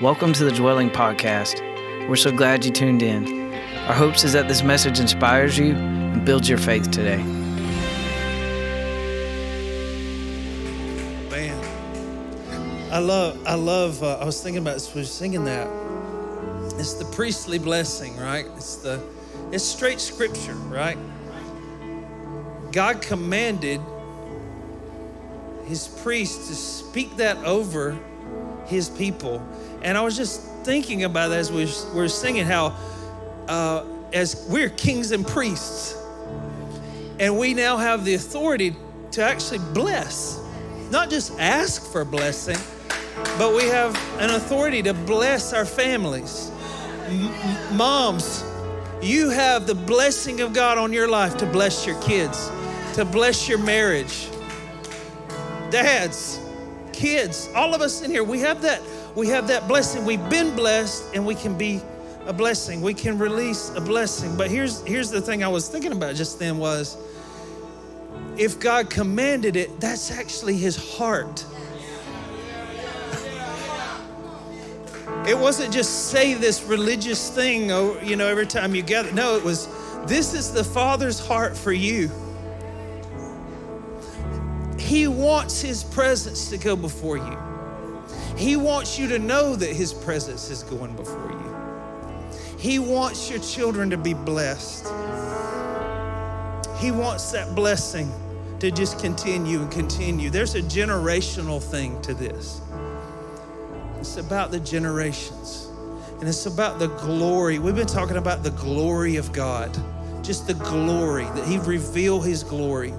Welcome to the Dwelling Podcast. We're so glad you tuned in. Our hopes is that this message inspires you and builds your faith today. Man, I love, I love, uh, I was thinking about this, we were singing that. It's the priestly blessing, right? It's the, it's straight scripture, right? God commanded his priests to speak that over his people. And I was just thinking about that as we were singing how, uh, as we're kings and priests, and we now have the authority to actually bless, not just ask for blessing, but we have an authority to bless our families. M- moms, you have the blessing of God on your life to bless your kids, to bless your marriage. Dads, kids, all of us in here, we have that we have that blessing. We've been blessed and we can be a blessing. We can release a blessing. But here's here's the thing I was thinking about just then was if God commanded it, that's actually his heart. It wasn't just say this religious thing, oh, you know, every time you gather. No, it was this is the Father's heart for you. He wants his presence to go before you. He wants you to know that His presence is going before you. He wants your children to be blessed. He wants that blessing to just continue and continue. There's a generational thing to this. It's about the generations, and it's about the glory. We've been talking about the glory of God, just the glory, that He reveal His glory.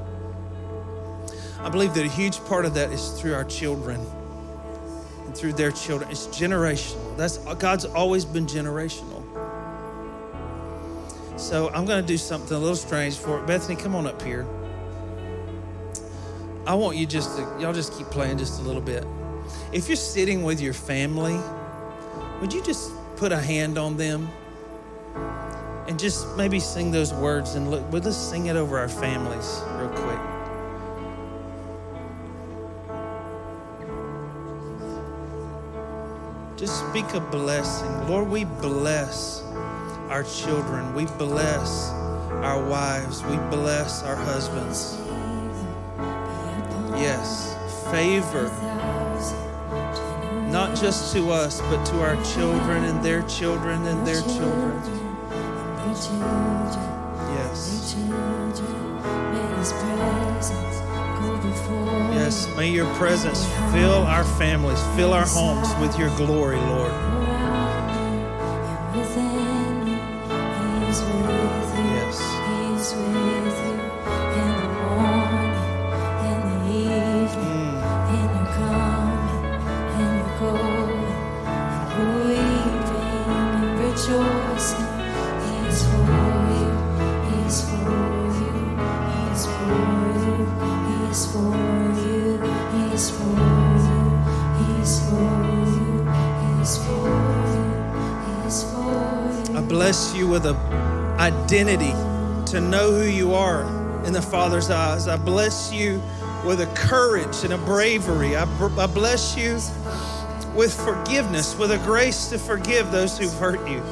I believe that a huge part of that is through our children and through their children. It's generational. That's God's always been generational. So I'm going to do something a little strange for it. Bethany, come on up here. I want you just to, y'all just keep playing just a little bit. If you're sitting with your family, would you just put a hand on them and just maybe sing those words and look, we'll just sing it over our families real quick. Just speak a blessing. Lord, we bless our children. We bless our wives. We bless our husbands. Yes, favor. Not just to us, but to our children and their children and their children. May your presence fill our families, fill our homes with your glory, Lord. Bless you with an identity to know who you are in the Father's eyes. I bless you with a courage and a bravery. I, I bless you with forgiveness, with a grace to forgive those who've hurt you.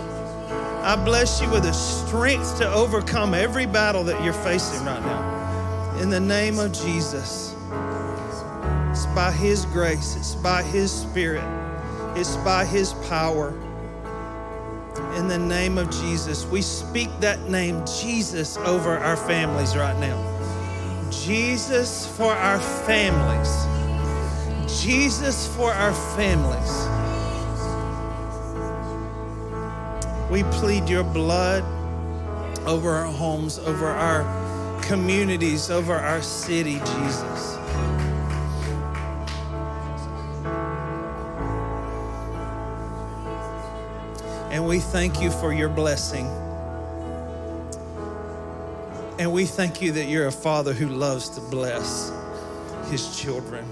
I bless you with a strength to overcome every battle that you're facing right now. In the name of Jesus. It's by His grace, it's by His Spirit, it's by His power in the name of Jesus. We speak that name, Jesus, over our families right now. Jesus for our families. Jesus for our families. We plead your blood over our homes, over our communities, over our city, Jesus. And we thank you for your blessing. And we thank you that you're a father who loves to bless his children.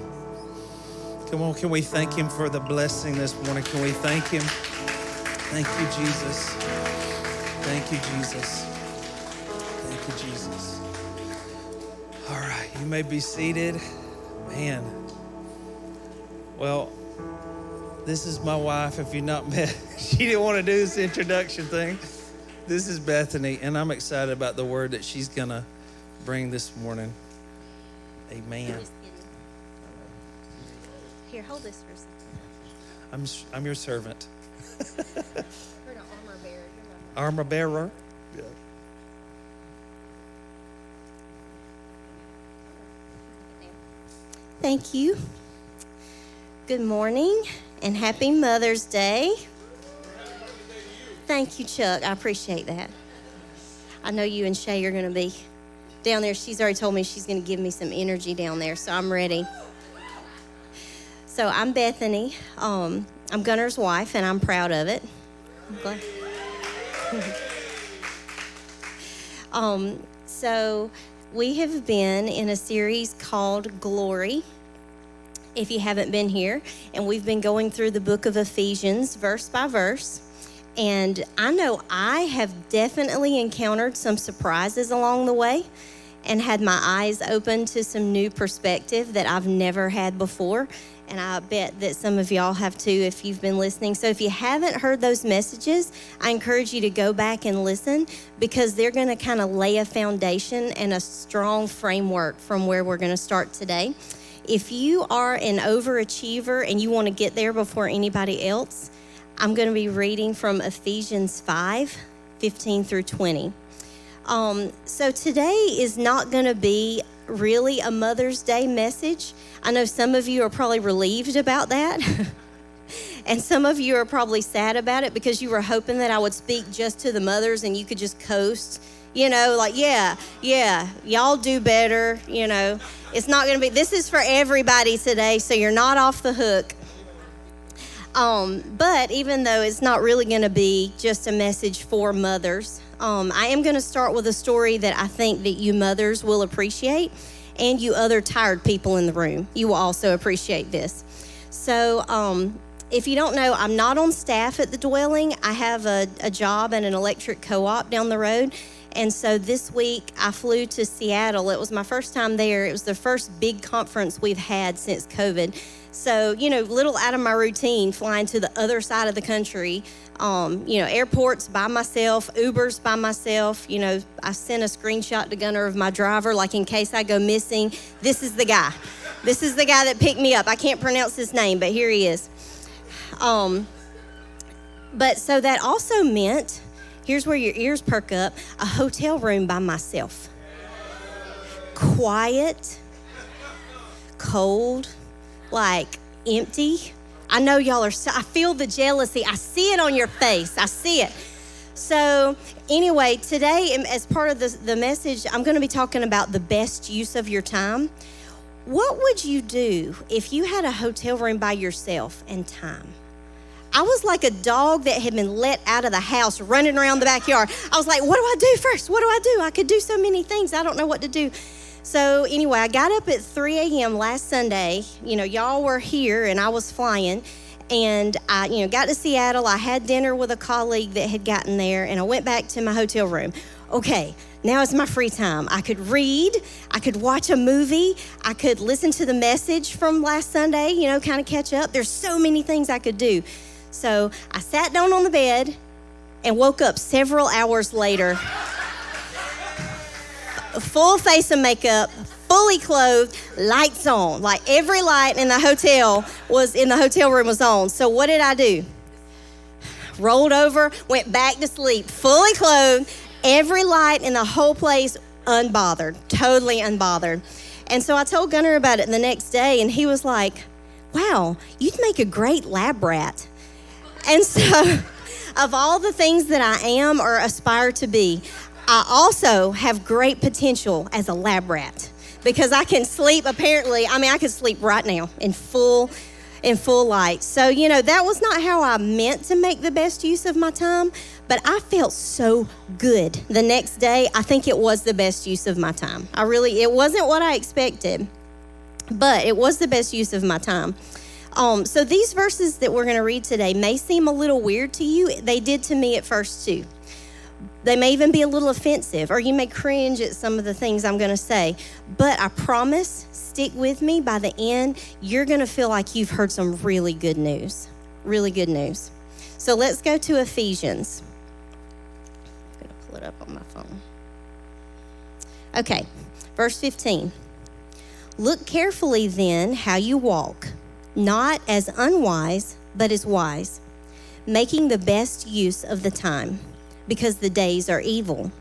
Come on, can we thank him for the blessing this morning? Can we thank him? Thank you, Jesus. Thank you, Jesus. Thank you, Jesus. All right, you may be seated. Man. Well, This is my wife, if you've not met. She didn't want to do this introduction thing. This is Bethany, and I'm excited about the word that she's going to bring this morning. Amen. Here, hold this for a second. I'm, I'm your servant. We're the armor bearer. You're Armor bearer. Yeah. Thank you. Good morning and happy Mother's Day. Thank you, Chuck. I appreciate that. I know you and Shay are going to be down there. She's already told me she's going to give me some energy down there, so I'm ready. So I'm Bethany. Um, I'm Gunner's wife, and I'm proud of it. Um, so we have been in a series called Glory if you haven't been here. And we've been going through the book of Ephesians verse by verse. And I know I have definitely encountered some surprises along the way and had my eyes open to some new perspective that I've never had before. And I bet that some of y'all have too if you've been listening. So if you haven't heard those messages, I encourage you to go back and listen because they're going to kind of lay a foundation and a strong framework from where we're going to start today. If you are an overachiever and you want to get there before anybody else, I'm going to be reading from Ephesians 5 15 through 20. Um, so today is not going to be really a Mother's Day message. I know some of you are probably relieved about that. and some of you are probably sad about it because you were hoping that I would speak just to the mothers and you could just coast. You know, like, yeah, yeah, y'all do better. You know, it's not going to be, this is for everybody today, so you're not off the hook. Um, but even though it's not really going to be just a message for mothers, um, I am going to start with a story that I think that you mothers will appreciate, and you other tired people in the room, you will also appreciate this. So, um, if you don't know, I'm not on staff at the dwelling. I have a, a job at an electric co-op down the road. And so this week I flew to Seattle. It was my first time there. It was the first big conference we've had since COVID. So, you know, little out of my routine flying to the other side of the country. Um, you know, airports by myself, Ubers by myself. You know, I sent a screenshot to Gunner of my driver, like in case I go missing. This is the guy. This is the guy that picked me up. I can't pronounce his name, but here he is. Um, but so that also meant here's where your ears perk up a hotel room by myself. Quiet, cold, like empty. I know y'all are, so, I feel the jealousy. I see it on your face. I see it. So, anyway, today, um, as part of the, the message, I'm going to be talking about the best use of your time. What would you do if you had a hotel room by yourself and time? I was like a dog that had been let out of the house running around the backyard. I was like, what do I do first? What do I do? I could do so many things. I don't know what to do. So, anyway, I got up at 3 a.m. last Sunday. You know, y'all were here and I was flying. And I, you know, got to Seattle. I had dinner with a colleague that had gotten there, and I went back to my hotel room. Okay, now it's my free time. I could read, I could watch a movie, I could listen to the message from last Sunday, you know, kind of catch up. There's so many things I could do. So I sat down on the bed and woke up several hours later, full face of makeup, fully clothed, lights on. Like every light in the hotel was in the hotel room was on. So what did I do? Rolled over, went back to sleep, fully clothed, every light in the whole place unbothered, totally unbothered. And so I told Gunner about it the next day, and he was like, Wow, you'd make a great lab rat. And so, of all the things that I am or aspire to be, I also have great potential as a lab rat because I can sleep apparently, I mean I could sleep right now in full in full light. So, you know, that was not how I meant to make the best use of my time, but I felt so good. The next day, I think it was the best use of my time. I really it wasn't what I expected, but it was the best use of my time. Um, so these verses that we're going to read today may seem a little weird to you. They did to me at first too. They may even be a little offensive, or you may cringe at some of the things I'm going to say. But I promise, stick with me. By the end, you're going to feel like you've heard some really good news. really good news. So let's go to Ephesians. I'm going to pull it up on my phone. Okay, verse 15. Look carefully then how you walk, not as unwise, but as wise, making the best use of the time, because the days are evil.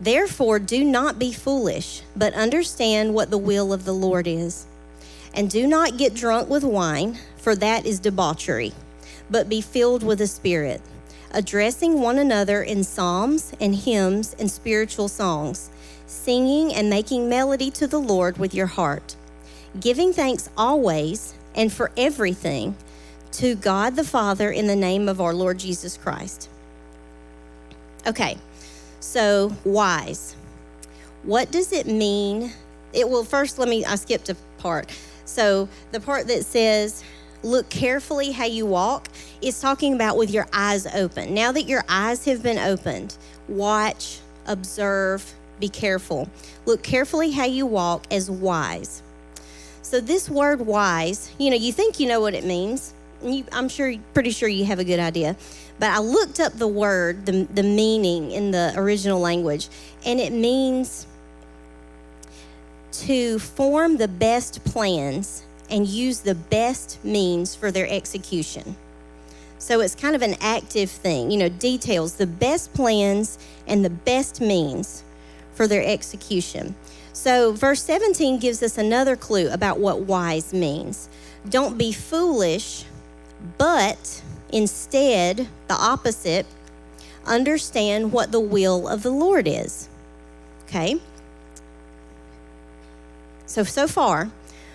Therefore, do not be foolish, but understand what the will of the Lord is. And do not get drunk with wine, for that is debauchery, but be filled with the Spirit, addressing one another in psalms and hymns and spiritual songs, singing and making melody to the Lord with your heart, giving thanks always and for everything to God the Father in the name of our Lord Jesus Christ. Okay. So, wise. What does it mean? It will first let me I skipped a part. So, the part that says look carefully how you walk is talking about with your eyes open. Now that your eyes have been opened, watch, observe, be careful. Look carefully how you walk as wise. So, this word wise, you know, you think you know what it means. You, I'm sure, pretty sure you have a good idea. But I looked up the word, the, the meaning in the original language, and it means to form the best plans and use the best means for their execution. So it's kind of an active thing, you know, details the best plans and the best means for their execution. So verse 17 gives us another clue about what wise means. Don't be foolish, but Instead, the opposite, understand what the will of the Lord is. Okay? So, so far,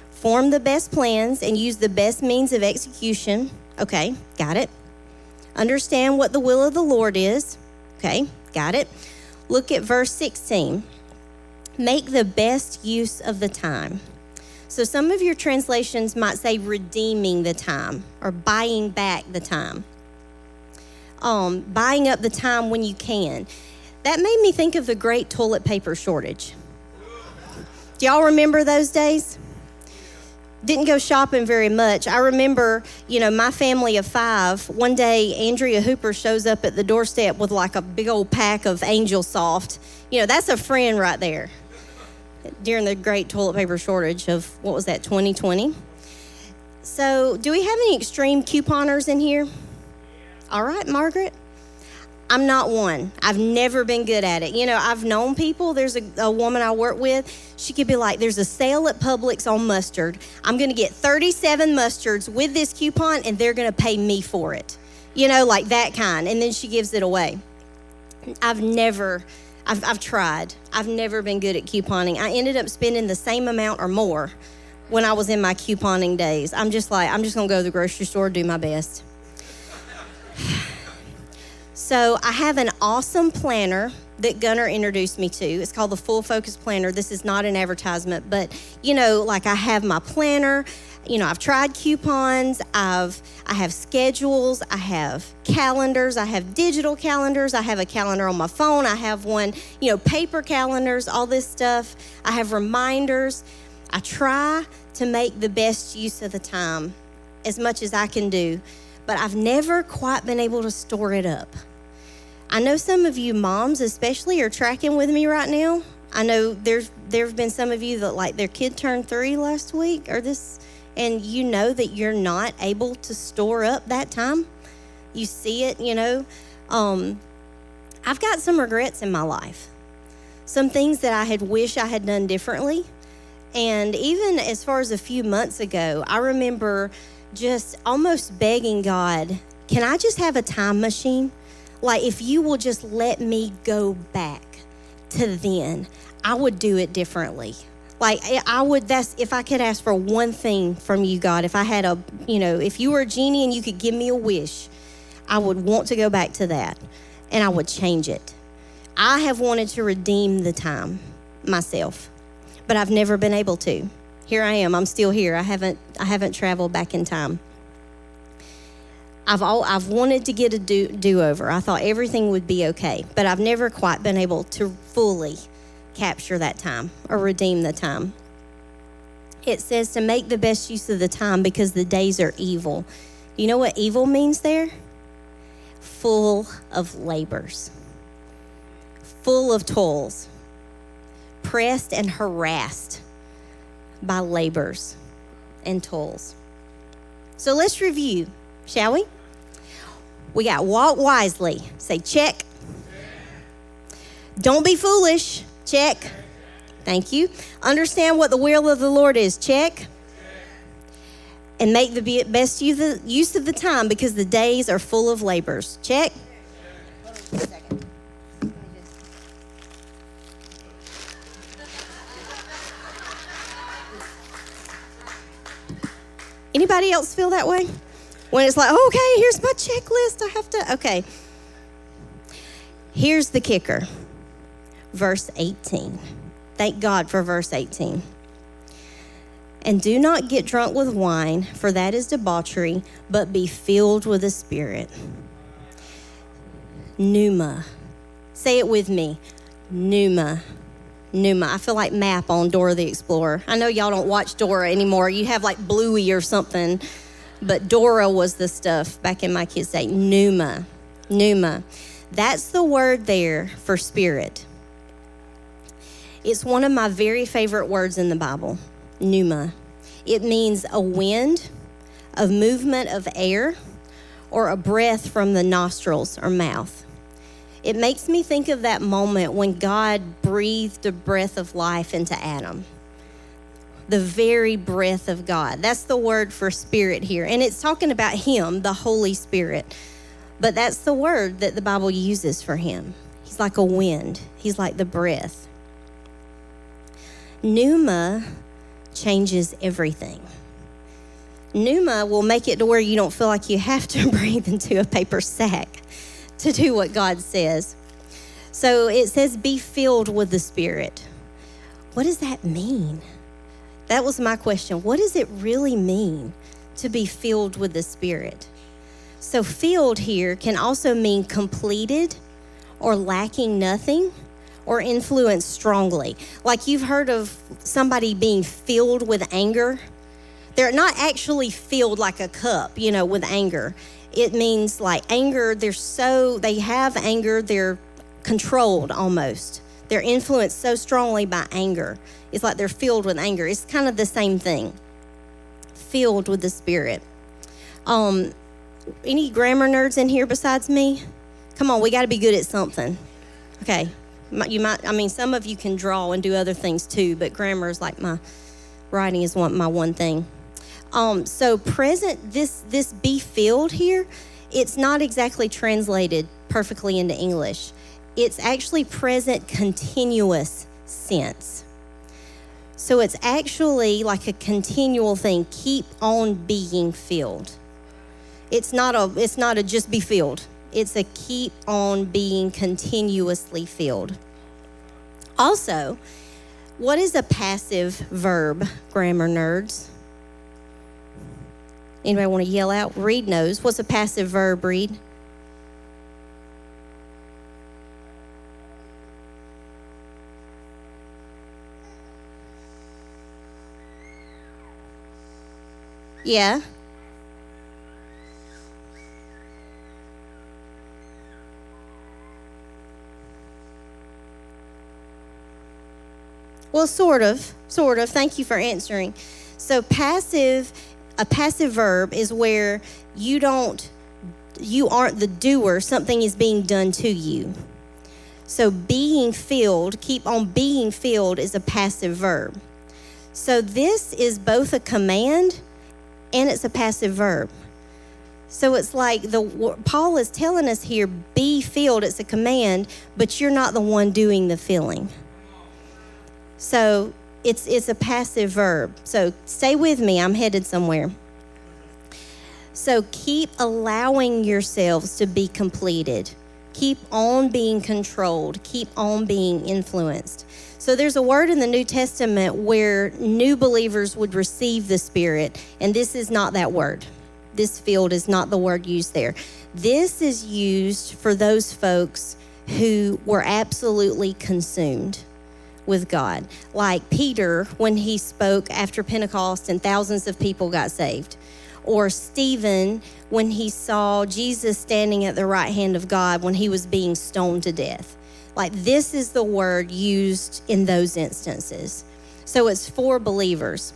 form the best plans and use the best means of execution. Okay, got it. Understand what the will of the Lord is. Okay, got it. Look at verse 16. Make the best use of the time. So some of your translations might say redeeming the time or buying back the time. Um, buying up the time when you can. That made me think of the great toilet paper shortage. Do y'all remember those days? Didn't go shopping very much. I remember, you know, my family of five. One day, Andrea Hooper shows up at the doorstep with like a big old pack of Angel Soft. You know, that's a friend right there during the great toilet paper shortage of what was that 2020 so do we have any extreme couponers in here? All right margaret. I'm not one. I've never been good at it. You know i've known people. There's a, a woman i work with. She could be like there's a sale at publix on mustard. I'm going to get 37 mustards with this coupon and they're going to pay me for it. You know like that kind. And then she gives it away. I've never I've, I've tried. I've never been good at couponing. I ended up spending the same amount or more when I was in my couponing days. I'm just like, I'm just to go to the grocery store, do my best. so I have an awesome planner that Gunner introduced me to. It's called the Full Focus Planner. This is not an advertisement, but you know, like I have my planner you know, I've tried coupons, I've I have schedules, I have calendars, I have digital calendars, I have a calendar on my phone, I have one, you know, paper calendars, all this stuff. I have reminders. I try to make the best use of the time as much as I can do, but I've never quite been able to store it up. I know some of you moms especially are tracking with me right now. I know there's there've been some of you that like their kid turned 3 last week or this and you know that you're not able to store up that time, you see it, you know. Um, I've got some regrets in my life, some things that I had wished I had done differently. And even as far as a few months ago, I remember just almost begging God, can I just have a time machine? Like, if you will just let me go back to then, I would do it differently. Like I would that's if I could ask for one thing from you, God, if I had a you know, if you were a genie and you could give me a wish, I would want to go back to that and I would change it. I have wanted to redeem the time myself, but I've never been able to. Here I am. I'm still here. I haven't I haven't traveled back in time. I've all I've wanted to get a do do over. I thought everything would be okay, but I've never quite been able to fully capture that time or redeem the time. It says to make the best use of the time because the days are evil. You know what evil means there? Full of labors, full of toils, pressed and harassed by labors and toils. So let's review, shall we? We got walk wisely. Say check. Don't be foolish. Check. Thank you. Understand what the will of the Lord is. Check. And make the best use of the time because the days are full of labors. Check. Anybody else feel that way? When it's like, okay, here's my checklist. I have to, okay. Here's the kicker verse 18. Thank God for verse 18. And do not get drunk with wine, for that is debauchery, but be filled with the Spirit. Pneuma. Say it with me. Pneuma. Pneuma. I feel like map on Dora the Explorer. I know y'all don't watch Dora anymore. You have like Bluey or something, but Dora was the stuff back in my kids' day. Pneuma. Pneuma. That's the word there for spirit. It's one of my very favorite words in the Bible, pneuma. It means a wind, a movement of air, or a breath from the nostrils or mouth. It makes me think of that moment when God breathed a breath of life into Adam. The very breath of God. That's the word for spirit here. And it's talking about Him, the Holy Spirit. But that's the word that the Bible uses for Him. He's like a wind, He's like the breath. Pneuma changes everything. Pneuma will make it to where you don't feel like you have to breathe into a paper sack to do what God says. So it says, be filled with the Spirit. What does that mean? That was my question. What does it really mean to be filled with the Spirit? So, filled here can also mean completed or lacking nothing or influenced strongly. Like you've heard of somebody being filled with anger. They're not actually filled like a cup, you know, with anger it means like anger, they're so, they have anger, they're controlled almost. They're influenced so strongly by anger. It's like they're filled with anger. It's kind of the same thing. Filled with the Spirit. Um, any grammar nerds in here besides me? Come on, we got to be good at something. Okay, you might. I mean, some of you can draw and do other things too, but grammar is like my writing is one my one thing. Um, so present this this be filled here, it's not exactly translated perfectly into English. It's actually present continuous sense. So it's actually like a continual thing. Keep on being filled. It's not a it's not a just be filled. It's a keep on being continuously filled. Also, what is a passive verb, grammar nerds? Anybody want to yell out? Reed knows. What's a passive verb, Reed? Yeah. Well, sort of. Sort of. Thank you for answering. So, passive a passive verb is where you don't you aren't the doer, something is being done to you. So being filled, keep on being filled is a passive verb. So this is both a command and it's a passive verb. So it's like the Paul is telling us here be filled it's a command, but you're not the one doing the filling. So it's it's a passive verb. So stay with me. I'm headed somewhere. So keep allowing yourselves to be completed. Keep on being controlled. Keep on being influenced. So there's a word in the New Testament where new believers would receive the Spirit, and this is not that word. This field is not the word used there. This is used for those folks who were absolutely consumed with God. Like Peter when he spoke after Pentecost and thousands of people got saved. or Stephen when he saw Jesus standing at the right hand of God when he was being stoned to death. Like, this is the word used in those instances. So it's for believers.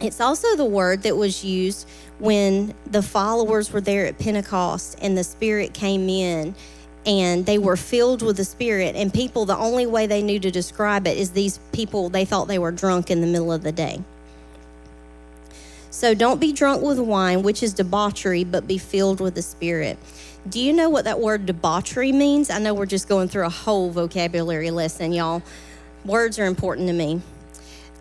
It's also the word that was used when the followers were there at Pentecost and the Spirit came in and they were filled with the Spirit. And people, the only way they knew to describe it is these people, they thought they were drunk in the middle of the day. So don't be drunk with wine, which is debauchery, but be filled with the Spirit. Do you know what that word debauchery means? I know we're just going through a whole vocabulary lesson, y'all. Words are important to me.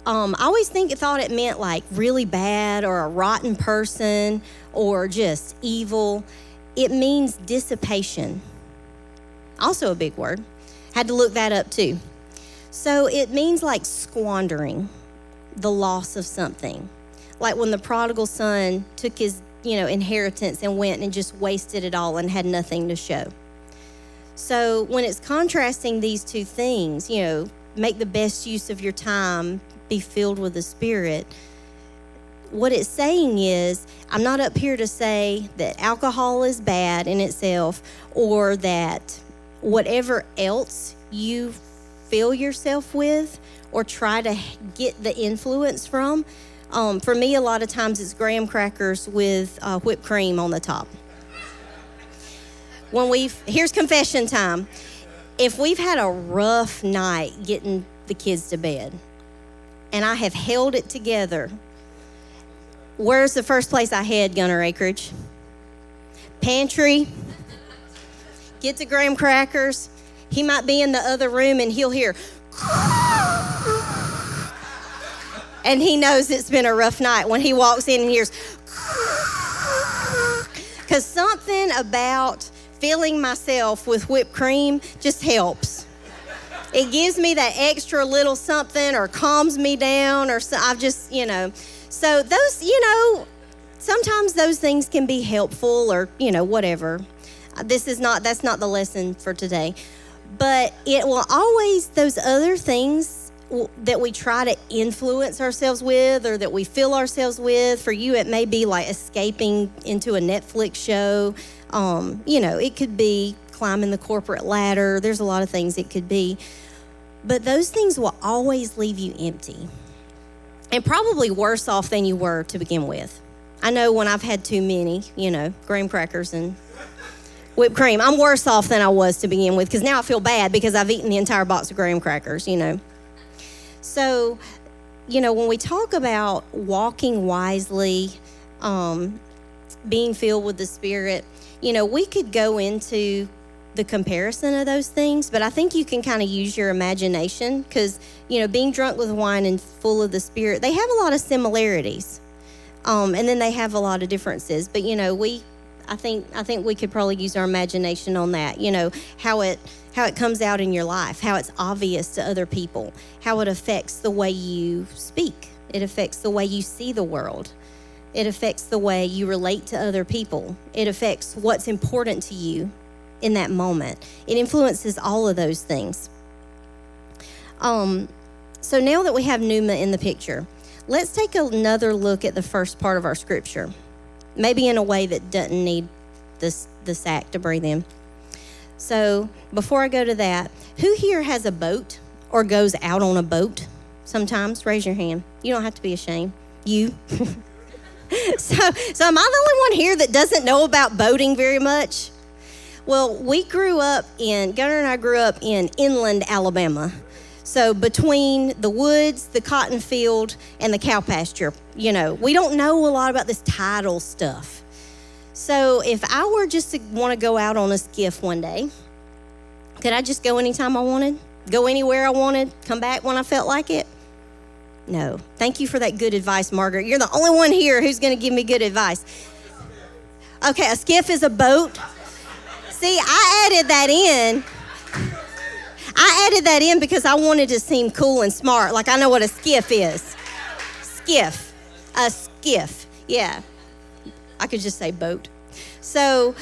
Um, I always think thought it meant like really bad or a rotten person or just evil. It means dissipation. Also a big word. Had to look that up too. So it means like squandering the loss of something. Like when the prodigal son took his you know, inheritance and went and just wasted it all and had nothing to show. So when it's contrasting these two things, you know, make the best use of your time, be filled with the Spirit. What it's saying is, I'm not up here to say that alcohol is bad in itself or that whatever else you fill yourself with or try to get the influence from, um, for me, a lot of times it's graham crackers with uh, whipped cream on the top. When we've, here's confession time. If we've had a rough night getting the kids to bed and I have held it together, where's the first place I head, Gunner Acreage? Pantry. Get the graham crackers. He might be in the other room and he'll hear and he knows it's been a rough night when he walks in and hears because something about filling myself with whipped cream just helps. It gives me that extra little something or calms me down or so i've just you know. So those you know sometimes those things can be helpful or you know whatever this is not that's not the lesson for today but it will always those other things that we try to influence ourselves with or that we fill ourselves with. For you, it may be like escaping into a Netflix show. Um, you know, it could be climbing the corporate ladder. There's a lot of things it could be. But those things will always leave you empty and probably worse off than you were to begin with. I know when I've had too many, you know, graham crackers and whipped cream, I'm worse off than I was to begin with because now I feel bad because I've eaten the entire box of graham crackers, you know. So, you know, when we talk about walking wisely, um, being filled with the Spirit, you know, we could go into the comparison of those things, but I think you can kind of use your imagination because, you know, being drunk with wine and full of the Spirit, they have a lot of similarities. Um, and then they have a lot of differences. But, you know, we, I think, I think we could probably use our imagination on that, you know, how it, how it comes out in your life, how it's obvious to other people, how it affects the way you speak, it affects the way you see the world. It affects the way you relate to other people. It affects what's important to you in that moment. It influences all of those things. Um, so now that we have Pneuma in the picture, let's take another look at the first part of our scripture, maybe in a way that doesn't need this the sack to breathe in. So before I go to that, who here has a boat or goes out on a boat sometimes? Raise your hand. You don't have to be ashamed. You. so, so am I the only one here that doesn't know about boating very much? Well, we grew up in, Gunner and I grew up in inland Alabama. So between the woods, the cotton field, and the cow pasture, you know, we don't know a lot about this tidal stuff. So if I were just to want to go out on a skiff one day, could I just go anytime I wanted? Go anywhere I wanted? Come back when I felt like it? No. Thank you for that good advice, Margaret. You're the only one here who's going to give me good advice. Okay, a skiff is a boat. See, I added that in. I added that in because I wanted to seem cool and smart, like I know what a skiff is. Skiff. A skiff. Yeah. I could just say boat. So,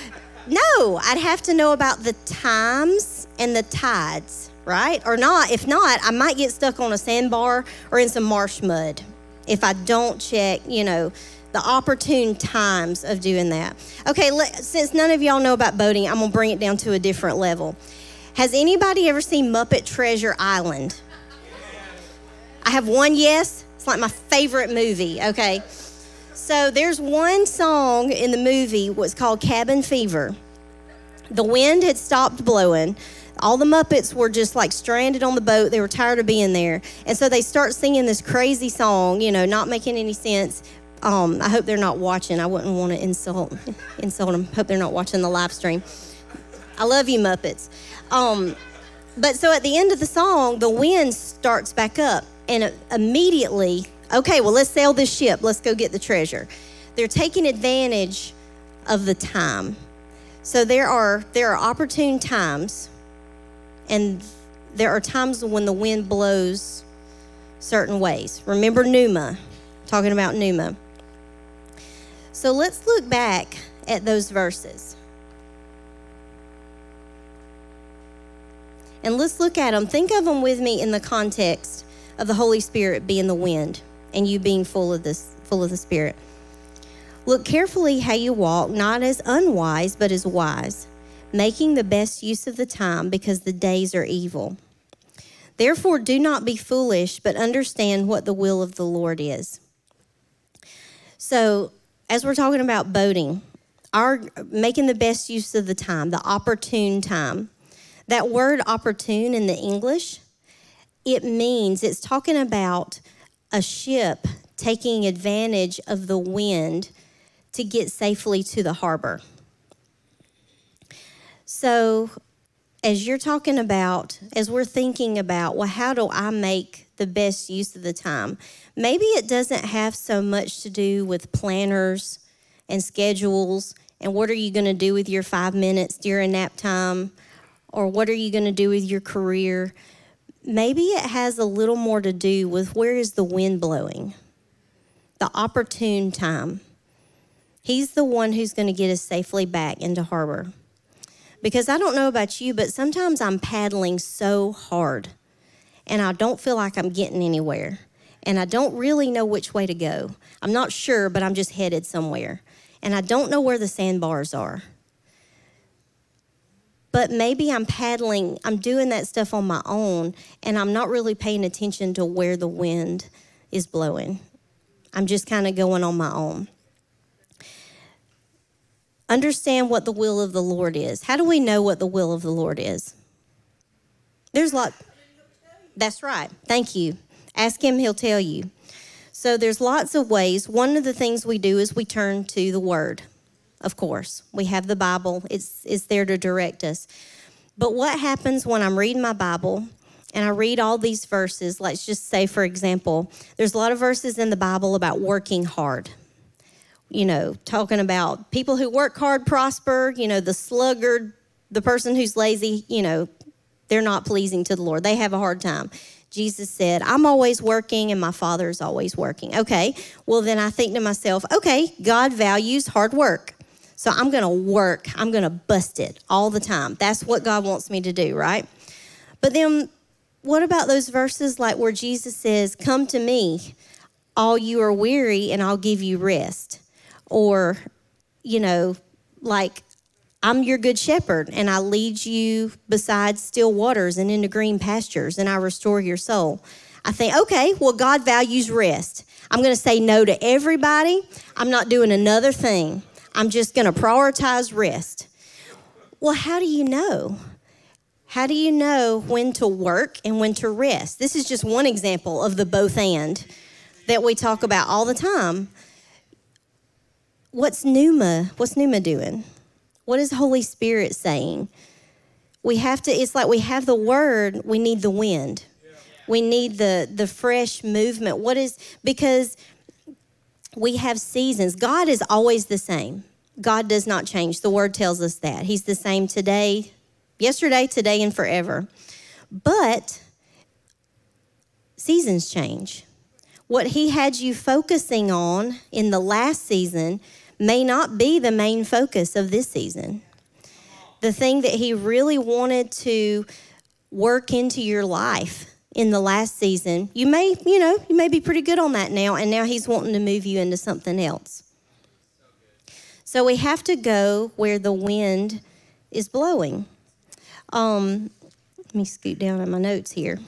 no, I'd have to know about the times and the tides, right? Or not. If not, I might get stuck on a sandbar or in some marsh mud if I don't check, you know, the opportune times of doing that. Okay, let, since none of y'all know about boating, I'm gonna bring it down to a different level. Has anybody ever seen Muppet Treasure Island? I have one yes. It's like my favorite movie, okay? So there's one song in the movie what's called Cabin Fever. The wind had stopped blowing. All the Muppets were just like stranded on the boat. They were tired of being there. And so they start singing this crazy song, you know, not making any sense. Um, I hope they're not watching. I wouldn't want to insult insult them. Hope they're not watching the live stream. I love you, Muppets. Um, but so at the end of the song, the wind starts back up, and immediately, okay, well, let's sail this ship. Let's go get the treasure. They're taking advantage of the time. So there are there are opportune times, and there are times when the wind blows certain ways. Remember Pneuma, talking about Pneuma. So let's look back at those verses. And let's look at them. Think of them with me in the context of the Holy Spirit being the wind and you being full of this full of the Spirit. Look carefully how you walk, not as unwise, but as wise, making the best use of the time because the days are evil. Therefore, do not be foolish, but understand what the will of the Lord is. So, as we're talking about boating, our making the best use of the time, the opportune time. That word opportune in the English, it means it's talking about a ship taking advantage of the wind to get safely to the harbor. So, as you're talking about, as we're thinking about, well, how do I make the best use of the time? Maybe it doesn't have so much to do with planners and schedules and what are you going to do with your five minutes during nap time or what are you going to do with your career? Maybe it has a little more to do with where is the wind blowing, the opportune time. He's the one who's going to get us safely back into harbor. Because I don't know about you, but sometimes I'm paddling so hard and I don't feel like I'm getting anywhere. And I don't really know which way to go. I'm not sure, but I'm just headed somewhere. And I don't know where the sandbars are. But maybe I'm paddling, I'm doing that stuff on my own, and I'm not really paying attention to where the wind is blowing. I'm just kind of going on my own understand what the will of the Lord is. How do we know what the will of the Lord is? There's a lot. That's right. Thank you. Ask him, he'll tell you. So there's lots of ways. One of the things we do is we turn to the word. Of course, we have the Bible. It's it's there to direct us. But what happens when I'm reading my Bible and I read all these verses? Let's just say for example, there's a lot of verses in the Bible about working hard you know, talking about people who work hard prosper, you know, the sluggard, the person who's lazy, you know, they're not pleasing to the Lord. They have a hard time. Jesus said, I'm always working and my Father is always working. Okay, well, then I think to myself, okay, God values hard work. So I'm going to work, I'm going to bust it all the time. That's what God wants me to do, right? But then what about those verses like where Jesus says, Come to me, all you are weary, and I'll give you rest? or, you know, like, I'm your good shepherd, and I lead you beside still waters and into green pastures, and I restore your soul. I think, okay, well, God values rest. I'm going to say no to everybody. I'm not doing another thing. I'm just going to prioritize rest. Well, how do you know? How do you know when to work and when to rest? This is just one example of the both and that we talk about all the time what's Pneuma? What's Pneuma doing? What is Holy Spirit saying? We have to, it's like we have the word, we need the wind. We need the the fresh movement. What is because we have seasons. God is always the same. God does not change. The word tells us that. He's the same today, yesterday, today, and forever. But seasons change. What He had you focusing on in the last season may not be the main focus of this season. The thing that He really wanted to work into your life in the last season, you may, you know, you may be pretty good on that now, and now He's wanting to move you into something else. So we have to go where the wind is blowing. Um, let me scoot down on my notes here.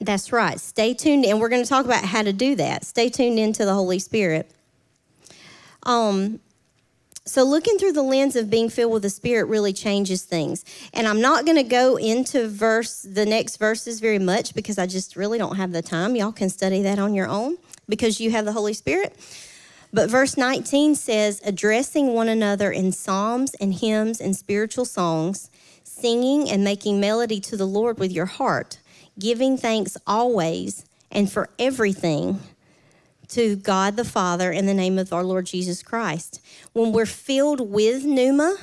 That's right. Stay tuned, and we're going to talk about how to do that. Stay tuned into the Holy Spirit. Um, so, looking through the lens of being filled with the Spirit really changes things. And I'm not going to go into verse the next verses very much because I just really don't have the time. Y'all can study that on your own because you have the Holy Spirit. But verse 19 says, addressing one another in psalms and hymns and spiritual songs, singing and making melody to the Lord with your heart giving thanks always and for everything to God the Father in the name of our Lord Jesus Christ. When we're filled with pneuma,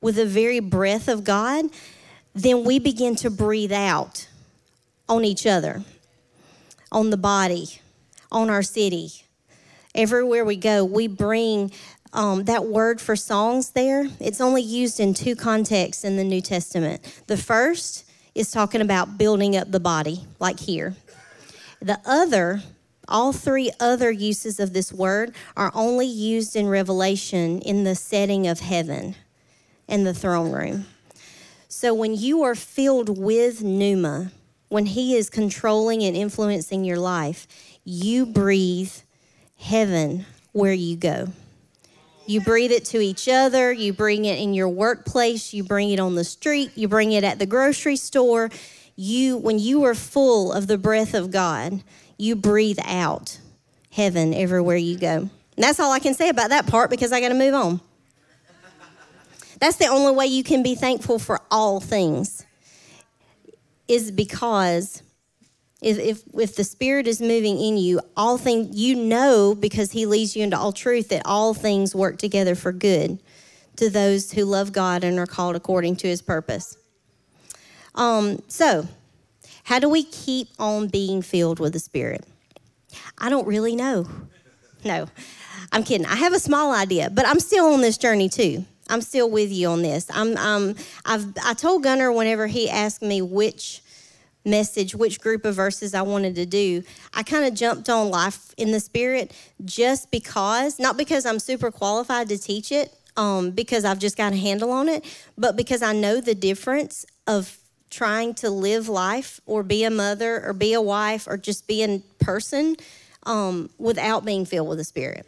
with the very breath of God, then we begin to breathe out on each other, on the body, on our city. Everywhere we go, we bring um, that word for songs there. It's only used in two contexts in the New Testament. The first is talking about building up the body, like here. The other, all three other uses of this word are only used in Revelation in the setting of heaven and the throne room. So when you are filled with pneuma, when he is controlling and influencing your life, you breathe heaven where you go. You breathe it to each other. You bring it in your workplace. You bring it on the street. You bring it at the grocery store. You, when you are full of the breath of God, you breathe out heaven everywhere you go. And that's all I can say about that part because I got to move on. That's the only way you can be thankful for all things, is because if, if, if the Spirit is moving in you, all things, you know, because He leads you into all truth, that all things work together for good to those who love God and are called according to His purpose. Um, so, how do we keep on being filled with the Spirit? I don't really know. No, I'm kidding. I have a small idea, but I'm still on this journey too. I'm still with you on this. I'm, um, I've, I told Gunner whenever he asked me which message, which group of verses I wanted to do, I kind of jumped on life in the spirit just because, not because I'm super qualified to teach it, um, because I've just got a handle on it, but because I know the difference of trying to live life or be a mother or be a wife or just be a person um, without being filled with the Spirit.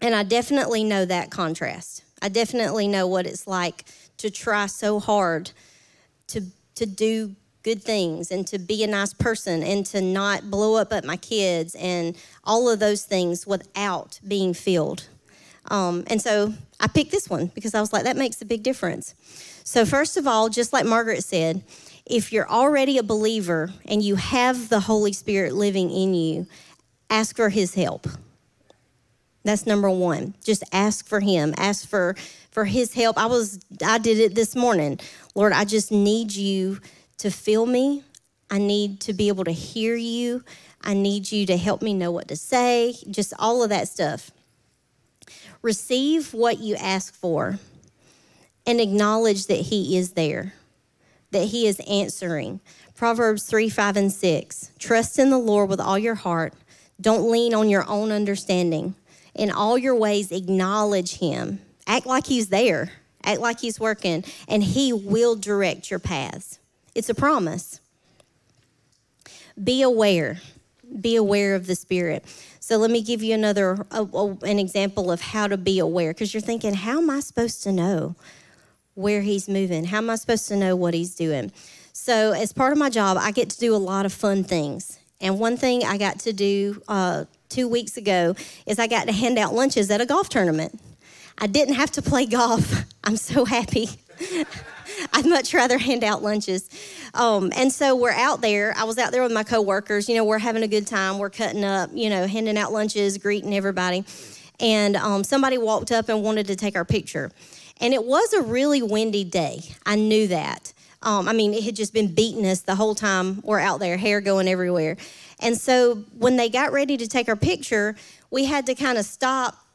And I definitely know that contrast. I definitely know what it's like to try so hard to to do good things and to be a nice person and to not blow up at my kids and all of those things without being filled. Um, and so I picked this one because I was like, that makes a big difference. So, first of all, just like Margaret said, if you're already a believer and you have the Holy Spirit living in you, ask for his help. That's number one. Just ask for him. Ask for for his help. I was I did it this morning. Lord, I just need you to feel me. I need to be able to hear you. I need you to help me know what to say, just all of that stuff. Receive what you ask for and acknowledge that He is there, that He is answering. Proverbs 3 5 and 6. Trust in the Lord with all your heart. Don't lean on your own understanding. In all your ways, acknowledge Him. Act like He's there, act like He's working, and He will direct your paths. It's a promise. Be aware. Be aware of the Spirit. So let me give you another a, a, an example of how to be aware because you're thinking, how am I supposed to know where He's moving? How am I supposed to know what He's doing? So, as part of my job, I get to do a lot of fun things. And one thing I got to do uh, two weeks ago is I got to hand out lunches at a golf tournament. I didn't have to play golf. I'm so happy. I'd much rather hand out lunches. Um, and so we're out there. I was out there with my coworkers. You know, we're having a good time. We're cutting up, you know, handing out lunches, greeting everybody. And um, somebody walked up and wanted to take our picture. And it was a really windy day. I knew that. Um, I mean, it had just been beating us the whole time we're out there, hair going everywhere. And so when they got ready to take our picture, we had to kind of stop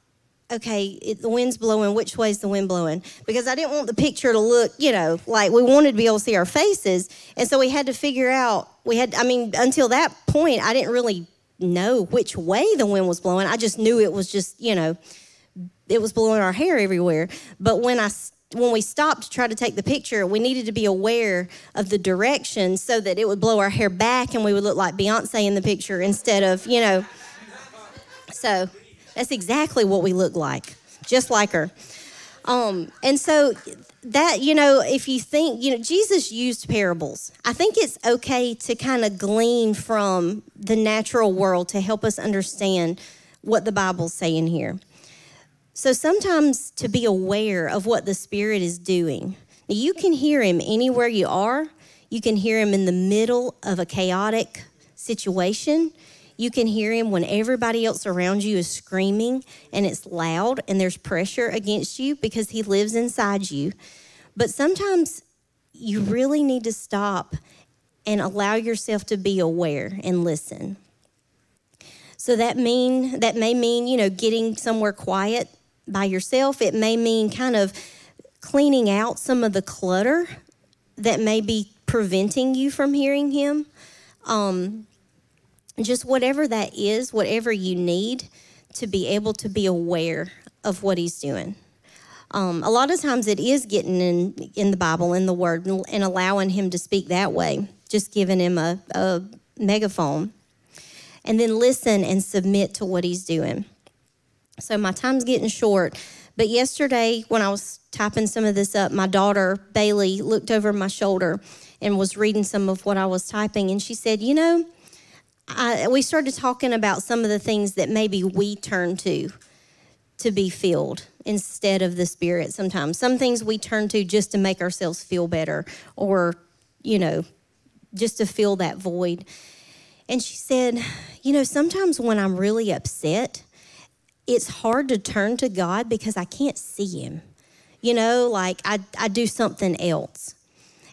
okay, it, the wind's blowing, which way's the wind blowing? Because I didn't want the picture to look, you know, like we wanted to be able to see our faces. And so we had to figure out, we had, I mean, until that point, I didn't really know which way the wind was blowing. I just knew it was just, you know, it was blowing our hair everywhere. But when I when we stopped to try to take the picture, we needed to be aware of the direction so that it would blow our hair back and we would look like Beyonce in the picture instead of, you know. So that's exactly what we look like, just like her. Um, and so that, you know, if you think, you know, Jesus used parables. I think it's okay to kind of glean from the natural world to help us understand what the Bible's saying here. So sometimes to be aware of what the Spirit is doing. You can hear Him anywhere you are. You can hear Him in the middle of a chaotic situation. You can hear him when everybody else around you is screaming and it's loud and there's pressure against you because he lives inside you. But sometimes you really need to stop and allow yourself to be aware and listen. So that mean that may mean, you know, getting somewhere quiet by yourself. It may mean kind of cleaning out some of the clutter that may be preventing you from hearing him. Um, just whatever that is, whatever you need to be able to be aware of what he's doing. Um, a lot of times it is getting in in the Bible, in the Word, and, allowing him to speak that way, just giving him a, a megaphone, and then listen and submit to what he's doing. So my time's getting short, but yesterday when I was typing some of this up, my daughter Bailey looked over my shoulder and was reading some of what I was typing, and she said, "You know." I, we started talking about some of the things that maybe we turn to to be filled instead of the Spirit sometimes. Some things we turn to just to make ourselves feel better or, you know, just to fill that void. And she said, You know, sometimes when I'm really upset, it's hard to turn to God because I can't see Him. You know, like I, I do something else.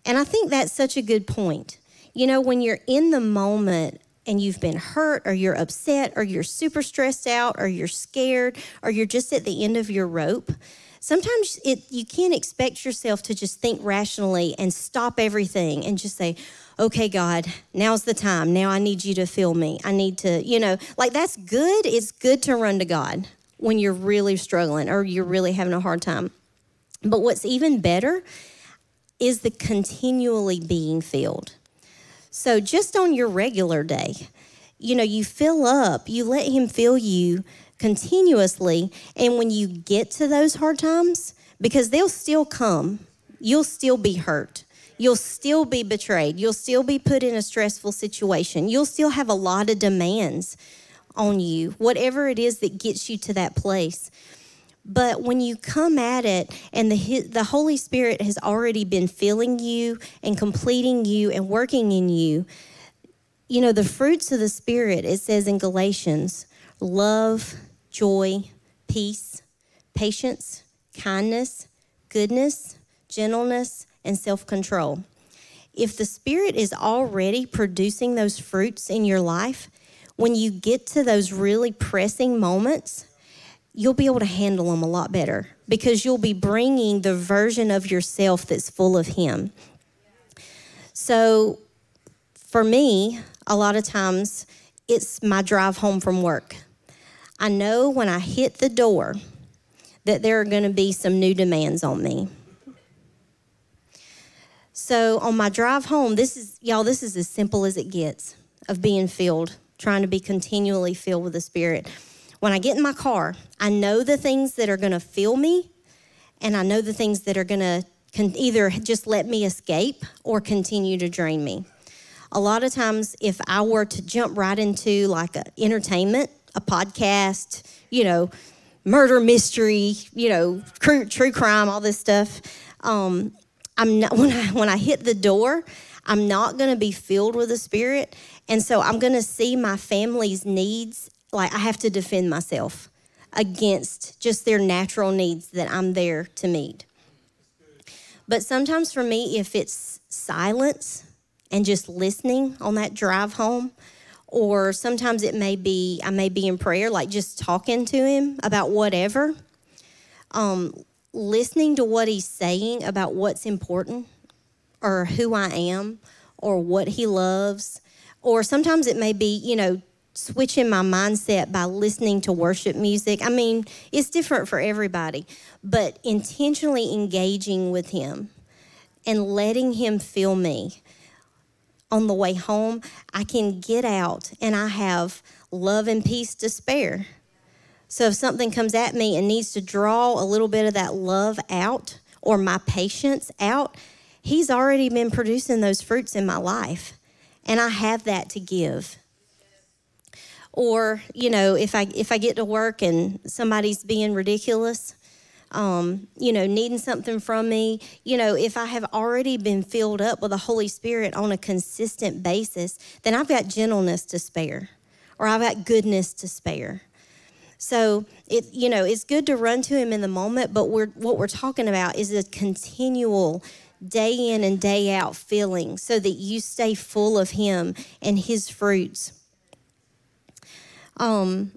And I think that's such a good point. You know, when you're in the moment and you've been hurt or you're upset or you're super stressed out or you're scared or you're just at the end of your rope, sometimes it you can't expect yourself to just think rationally and stop everything and just say, "Okay, God, now's the time. Now I need you to fill me. I need to, you know, like that's good. It's good to run to God when you're really struggling or you're really having a hard time. But what's even better is the continually being filled. So just on your regular day, you know, you fill up, you let Him fill you continuously. And when you get to those hard times, because they'll still come, you'll still be hurt. You'll still be betrayed. You'll still be put in a stressful situation. You'll still have a lot of demands on you, whatever it is that gets you to that place. But when you come at it and the, the Holy Spirit has already been filling you and completing you and working in you, you know, the fruits of the Spirit, it says in Galatians love, joy, peace, patience, kindness, goodness, gentleness, and self control. If the Spirit is already producing those fruits in your life, when you get to those really pressing moments, you'll be able to handle them a lot better because you'll be bringing the version of yourself that's full of Him. So, for me, a lot of times it's my drive home from work. I know when I hit the door that there are going to be some new demands on me. So, on my drive home, this is, y'all, this is as simple as it gets of being filled, trying to be continually filled with the Spirit. When I get in my car, I know the things that are going to fill me, and I know the things that are going to either just let me escape or continue to drain me. A lot of times, if I were to jump right into like a entertainment, a podcast, you know, murder mystery, you know, true, true crime, all this stuff, um, I'm not when I when I hit the door, I'm not going to be filled with the Spirit, and so I'm going to see my family's needs like I have to defend myself against just their natural needs that I'm there to meet. But sometimes for me, if it's silence and just listening on that drive home, or sometimes it may be I may be in prayer, like just talking to him about whatever, um, listening to what he's saying about what's important, or who I am, or what he loves, or sometimes it may be you know switching my mindset by listening to worship music. I mean, it's different for everybody, but intentionally engaging with Him and letting Him fill me. On the way home, I can get out and I have love and peace to spare. So if something comes at me and needs to draw a little bit of that love out or my patience out, He's already been producing those fruits in my life. And I have that to give. Or, you know, if I if I get to work and somebody's being ridiculous, um, you know, needing something from me, you know, if I have already been filled up with the Holy Spirit on a consistent basis, then I've got gentleness to spare or I've got goodness to spare. So it you know it's good to run to him in the moment, but we're what we're talking about is a continual day in and day out filling so that you stay full of him and his fruits. Um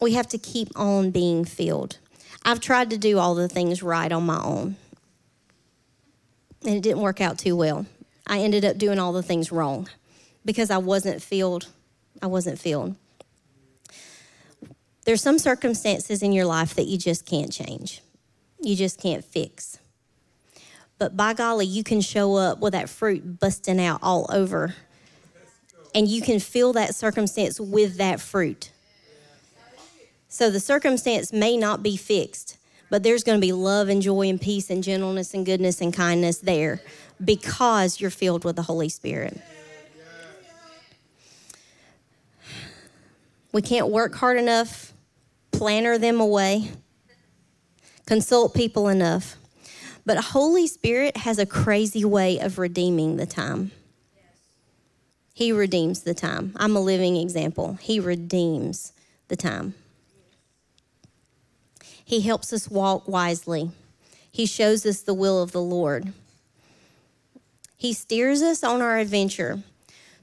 we have to keep on being filled. I've tried to do all the things right on my own. And it didn't work out too well. I ended up doing all the things wrong because I wasn't filled. I wasn't filled. There's some circumstances in your life that you just can't change. You just can't fix. But by golly, you can show up with that fruit busting out all over. And you can fill that circumstance with that fruit. So the circumstance may not be fixed, but there's going to be love and joy and peace and gentleness and goodness and kindness there because you're filled with the Holy Spirit. We can't work hard enough, planner them away, consult people enough. But Holy Spirit has a crazy way of redeeming the time. He redeems the time. I'm a living example. He redeems the time. He helps us walk wisely. He shows us the will of the Lord. He steers us on our adventure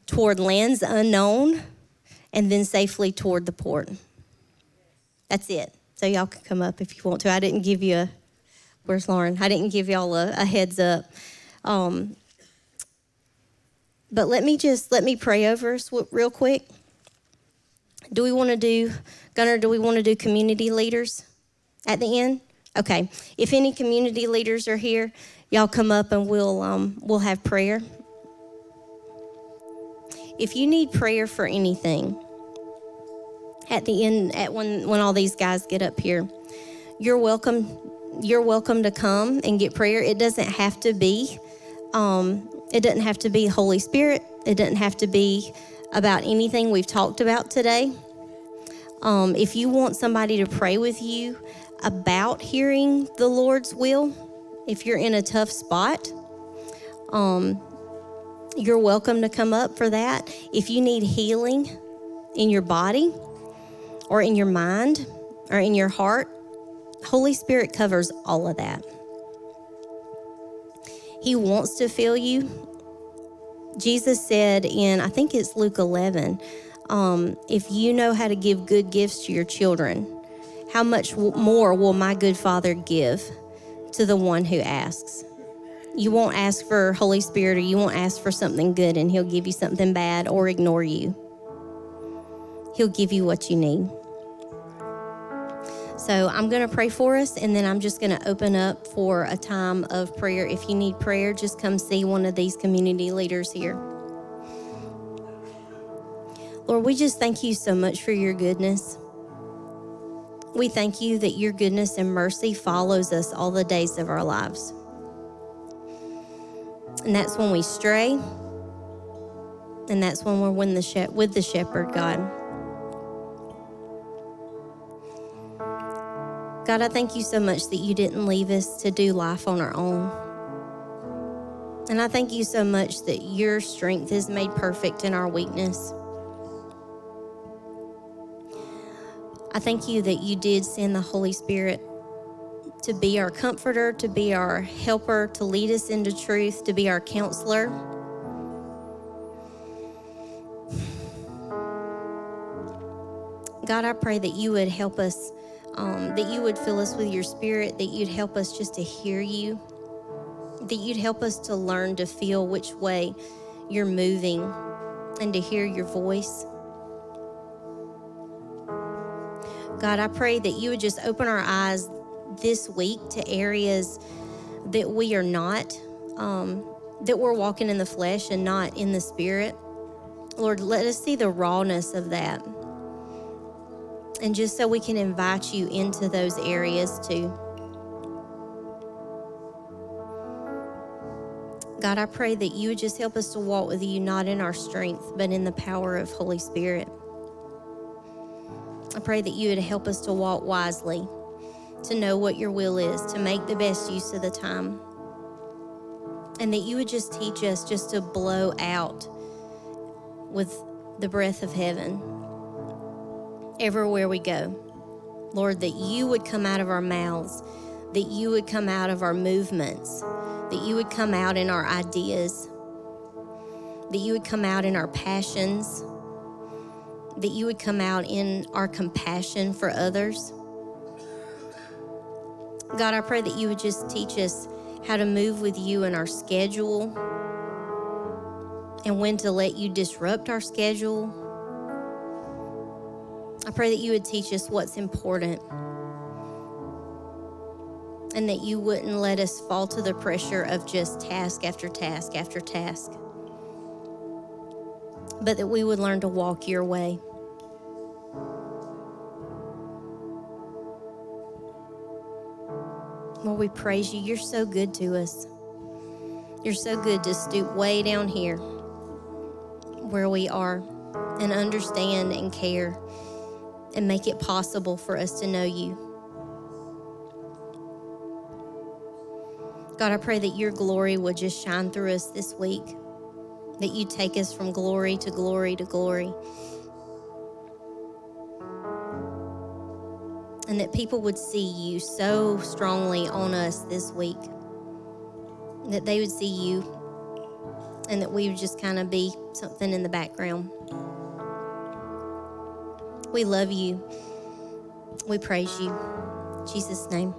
toward lands unknown and then safely toward the port. That's it. So y'all can come up if you want to. I didn't give you a, where's Lauren? I didn't give y'all a, a heads up. Um, but let me just, let me pray over us real quick. Do we want to do, Gunner? do we want to do community leaders at the end? Okay. If any community leaders are here, y'all come up and we'll, um, we'll have prayer. If you need prayer for anything, at the end, at when when all these guys get up here, you're welcome. You're welcome to come and get prayer. It doesn't have to be. Um, it doesn't have to be Holy Spirit. It doesn't have to be about anything we've talked about today. Um, if you want somebody to pray with you about hearing the Lord's will, if you're in a tough spot, um, you're welcome to come up for that. If you need healing in your body or in your mind or in your heart, Holy Spirit covers all of that. He wants to fill you. Jesus said in, I think it's Luke 11, um, if you know how to give good gifts to your children, how much more will my good Father give to the one who asks? You won't ask for Holy Spirit or you won't ask for something good and He'll give you something bad or ignore you. He'll give you what you need. So I'm going to pray for us and then I'm just going to open up for a time of prayer. If you need prayer, just come see one of these community leaders here. Lord, we just thank you so much for your goodness. We thank you that your goodness and mercy follows us all the days of our lives. And that's when we stray. And that's when we're the, with the shepherd, God. God, I thank you so much that you didn't leave us to do life on our own. And I thank you so much that your strength is made perfect in our weakness. I thank you that you did send the Holy Spirit to be our comforter, to be our helper, to lead us into truth, to be our counselor. God, I pray that you would help us, um, that you would fill us with your spirit, that you'd help us just to hear you, that you'd help us to learn to feel which way you're moving and to hear your voice. God, I pray that you would just open our eyes this week to areas that we are not, um, that we're walking in the flesh and not in the spirit. Lord, let us see the rawness of that. And just so we can invite you into those areas too. God, I pray that you would just help us to walk with you, not in our strength, but in the power of Holy Spirit. I pray that you would help us to walk wisely, to know what your will is, to make the best use of the time. And that you would just teach us just to blow out with the breath of heaven everywhere we go. Lord, that you would come out of our mouths, that you would come out of our movements, that you would come out in our ideas, that you would come out in our passions, that you would come out in our compassion for others. God, I pray that you would just teach us how to move with you in our schedule and when to let you disrupt our schedule. I pray that you would teach us what's important and that you wouldn't let us fall to the pressure of just task after task after task, but that we would learn to walk your way. Lord, we praise you. You're so good to us. You're so good to stoop way down here where we are and understand and care and make it possible for us to know you. God, I pray that your glory would just shine through us this week, that you take us from glory to glory to glory. And that people would see you so strongly on us this week, that they would see you, and that we would just kind of be something in the background. We love you. We praise you. In Jesus' name.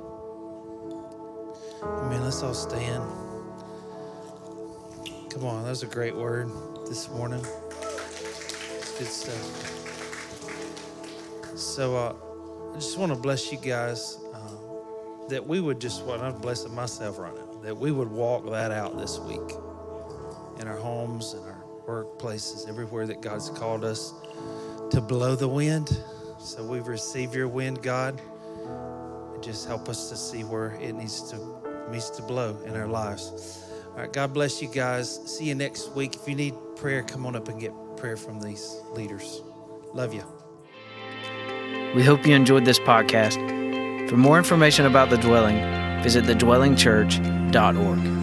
Amen. Let's all stand. Come on, that was a great word this morning. It's good stuff. So uh, I just want to bless you guys uh, that we would just, well, I'm blessing myself right now, that we would walk that out this week in our homes, in our workplaces, everywhere that God's called us to blow the wind. So we receive your wind, God. And just help us to see where it needs to needs to blow in our lives. All right, God bless you guys. See you next week. If you need prayer, come on up and get prayer from these leaders. Love you. We hope you enjoyed this podcast. For more information about the dwelling, visit thedwellingchurch.org.